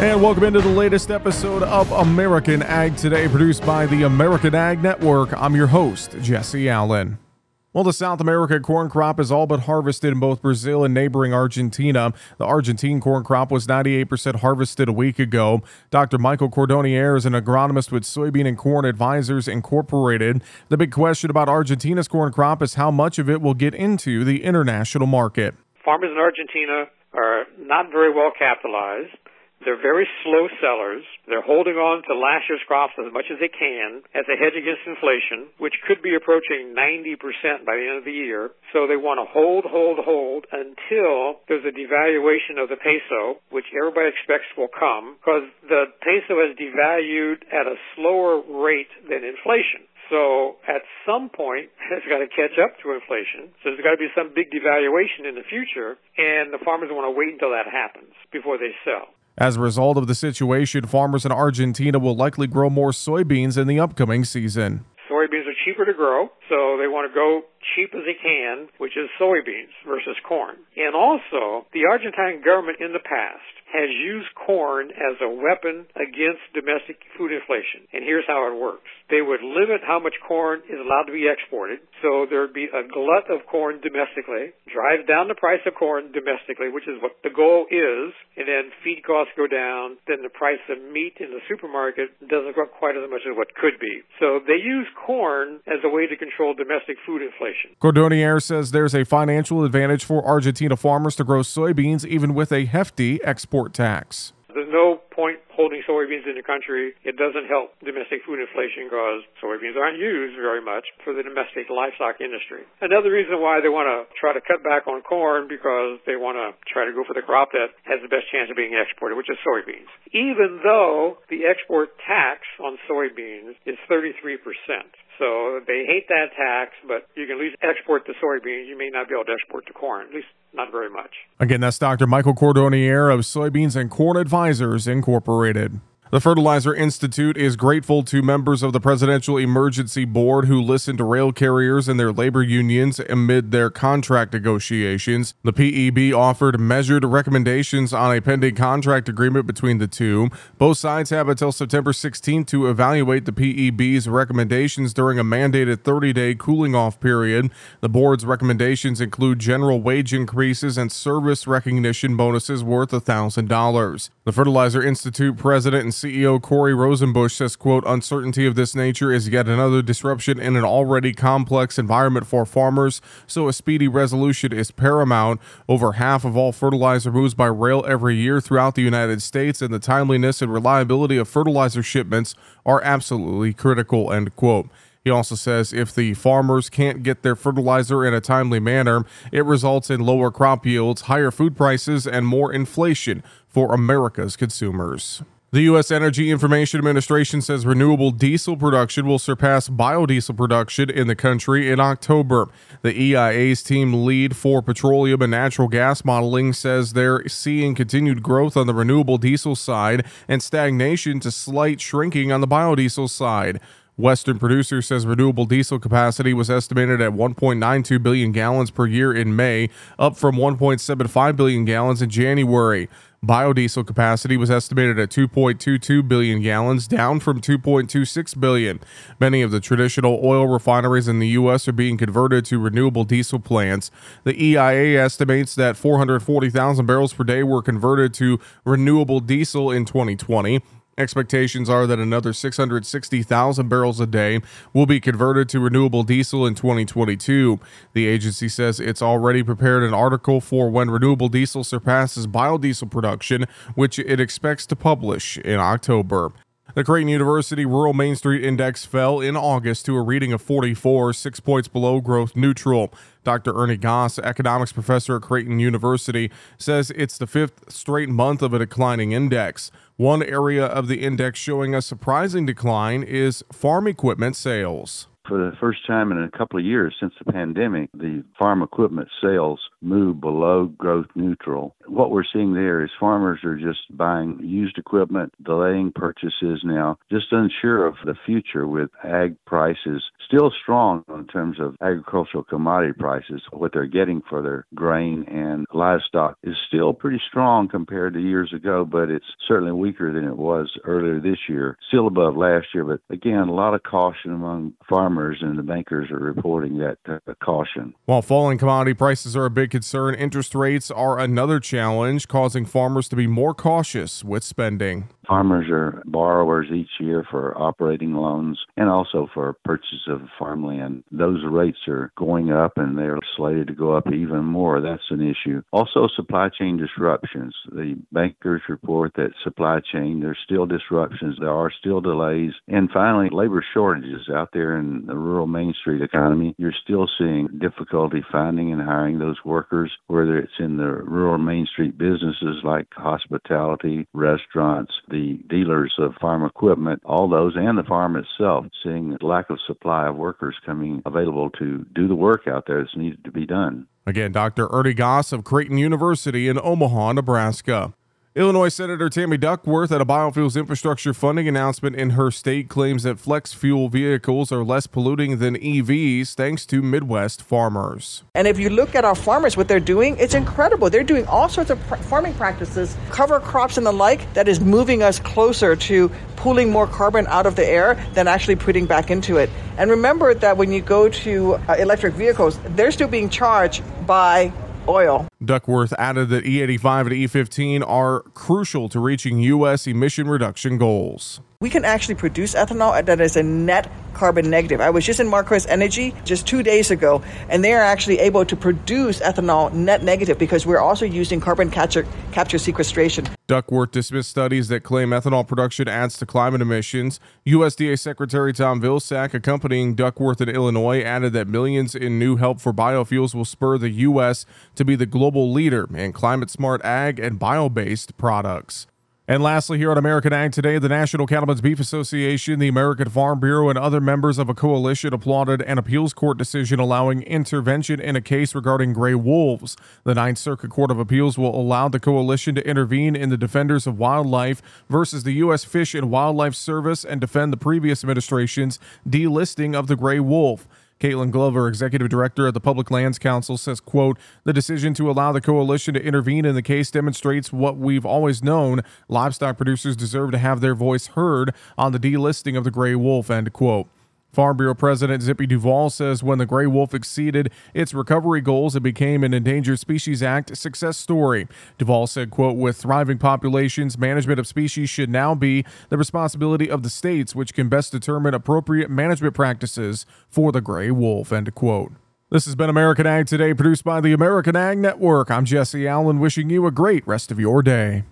And welcome into the latest episode of American Ag Today, produced by the American Ag Network. I'm your host, Jesse Allen. Well, the South America corn crop is all but harvested in both Brazil and neighboring Argentina. The Argentine corn crop was 98% harvested a week ago. Dr. Michael Cordonnier is an agronomist with Soybean and Corn Advisors Incorporated. The big question about Argentina's corn crop is how much of it will get into the international market. Farmers in Argentina are not very well capitalized. They're very slow sellers. They're holding on to last year's crops as much as they can as a hedge against inflation, which could be approaching 90% by the end of the year. So they want to hold, hold, hold until there's a devaluation of the peso, which everybody expects will come because the peso has devalued at a slower rate than inflation. So at some point, it's got to catch up to inflation. So there's got to be some big devaluation in the future, and the farmers want to wait until that happens before they sell. As a result of the situation, farmers in Argentina will likely grow more soybeans in the upcoming season. Soybeans are cheaper to grow, so they want to go cheap as they can, which is soybeans versus corn. And also, the Argentine government in the past has used corn as a weapon against domestic food inflation. And here's how it works. They would limit how much corn is allowed to be exported. So there'd be a glut of corn domestically, drive down the price of corn domestically, which is what the goal is, and then feed costs go down, then the price of meat in the supermarket doesn't go up quite as much as what could be. So they use corn as a way to control domestic food inflation. Cordonnier says there's a financial advantage for Argentina farmers to grow soybeans even with a hefty export export tax. There's no point holding soybeans in the country. It doesn't help domestic food inflation because soybeans aren't used very much for the domestic livestock industry. Another reason why they want to try to cut back on corn because they want to try to go for the crop that has the best chance of being exported, which is soybeans. Even though the export tax on soybeans is 33%. So they hate that tax, but you can at least export the soybeans. You may not be able to export the corn, at least not very much. Again, that's Dr. Michael Cordonnier of Soybeans and Corn Advisors Incorporated. The Fertilizer Institute is grateful to members of the Presidential Emergency Board who listened to rail carriers and their labor unions amid their contract negotiations. The PEB offered measured recommendations on a pending contract agreement between the two. Both sides have until September 16 to evaluate the PEB's recommendations during a mandated 30 day cooling off period. The board's recommendations include general wage increases and service recognition bonuses worth $1,000. The Fertilizer Institute president and CEO Corey Rosenbusch says, quote, uncertainty of this nature is yet another disruption in an already complex environment for farmers, so a speedy resolution is paramount. Over half of all fertilizer moves by rail every year throughout the United States, and the timeliness and reliability of fertilizer shipments are absolutely critical, end quote. He also says if the farmers can't get their fertilizer in a timely manner, it results in lower crop yields, higher food prices, and more inflation for America's consumers. The U.S. Energy Information Administration says renewable diesel production will surpass biodiesel production in the country in October. The EIA's team lead for petroleum and natural gas modeling says they're seeing continued growth on the renewable diesel side and stagnation to slight shrinking on the biodiesel side. Western Producer says renewable diesel capacity was estimated at 1.92 billion gallons per year in May, up from 1.75 billion gallons in January. Biodiesel capacity was estimated at 2.22 billion gallons, down from 2.26 billion. Many of the traditional oil refineries in the U.S. are being converted to renewable diesel plants. The EIA estimates that 440,000 barrels per day were converted to renewable diesel in 2020. Expectations are that another 660,000 barrels a day will be converted to renewable diesel in 2022. The agency says it's already prepared an article for when renewable diesel surpasses biodiesel production, which it expects to publish in October. The Creighton University Rural Main Street Index fell in August to a reading of 44, six points below growth neutral. Dr. Ernie Goss, economics professor at Creighton University, says it's the fifth straight month of a declining index. One area of the index showing a surprising decline is farm equipment sales. For the first time in a couple of years since the pandemic, the farm equipment sales move below growth neutral. What we're seeing there is farmers are just buying used equipment, delaying purchases now, just unsure of the future with ag prices still strong in terms of agricultural commodity prices. What they're getting for their grain and livestock is still pretty strong compared to years ago, but it's certainly weaker than it was earlier this year. Still above last year, but again, a lot of caution among farmers, and the bankers are reporting that uh, caution. While falling commodity prices are a big concern, interest rates are another challenge, causing farmers to be more cautious with spending. Farmers are borrowers each year for operating loans and also for purchase of farmland. Those rates are going up and they're slated to go up even more. That's an issue. Also, supply chain disruptions. The bankers report that supply chain, there's still disruptions, there are still delays. And finally, labor shortages out there in the rural Main Street economy. You're still seeing difficulty finding and hiring those workers, whether it's in the rural Main Street businesses like hospitality, restaurants, the the dealers of farm equipment, all those, and the farm itself, seeing the lack of supply of workers coming available to do the work out there that's needed to be done. Again, Dr. Ernie Goss of Creighton University in Omaha, Nebraska. Illinois Senator Tammy Duckworth at a biofuels infrastructure funding announcement in her state claims that flex fuel vehicles are less polluting than EVs thanks to Midwest farmers. And if you look at our farmers, what they're doing, it's incredible. They're doing all sorts of farming practices, cover crops and the like, that is moving us closer to pulling more carbon out of the air than actually putting back into it. And remember that when you go to uh, electric vehicles, they're still being charged by oil. Duckworth added that E85 and E15 are crucial to reaching U.S. emission reduction goals. We can actually produce ethanol that is a net carbon negative. I was just in Marquis Energy just two days ago, and they are actually able to produce ethanol net negative because we're also using carbon capture, capture sequestration. Duckworth dismissed studies that claim ethanol production adds to climate emissions. USDA Secretary Tom Vilsack, accompanying Duckworth in Illinois, added that millions in new help for biofuels will spur the U.S. to be the global leader in climate smart ag and bio based products. And lastly, here on American Ag Today, the National Cattlemen's Beef Association, the American Farm Bureau, and other members of a coalition applauded an appeals court decision allowing intervention in a case regarding gray wolves. The Ninth Circuit Court of Appeals will allow the coalition to intervene in the Defenders of Wildlife versus the U.S. Fish and Wildlife Service and defend the previous administration's delisting of the gray wolf. Kaitlynn Glover, executive director of the Public Lands Council, says, quote, the decision to allow the coalition to intervene in the case demonstrates what we've always known. Livestock producers deserve to have their voice heard on the delisting of the gray wolf, end quote. Farm Bureau President Zippy Duvall says when the gray wolf exceeded its recovery goals, it became an Endangered Species Act success story. Duvall said, quote, with thriving populations, management of species should now be the responsibility of the states, which can best determine appropriate management practices for the gray wolf, end quote. This has been American Ag Today, produced by the American Ag Network. I'm Jesse Allen, wishing you a great rest of your day.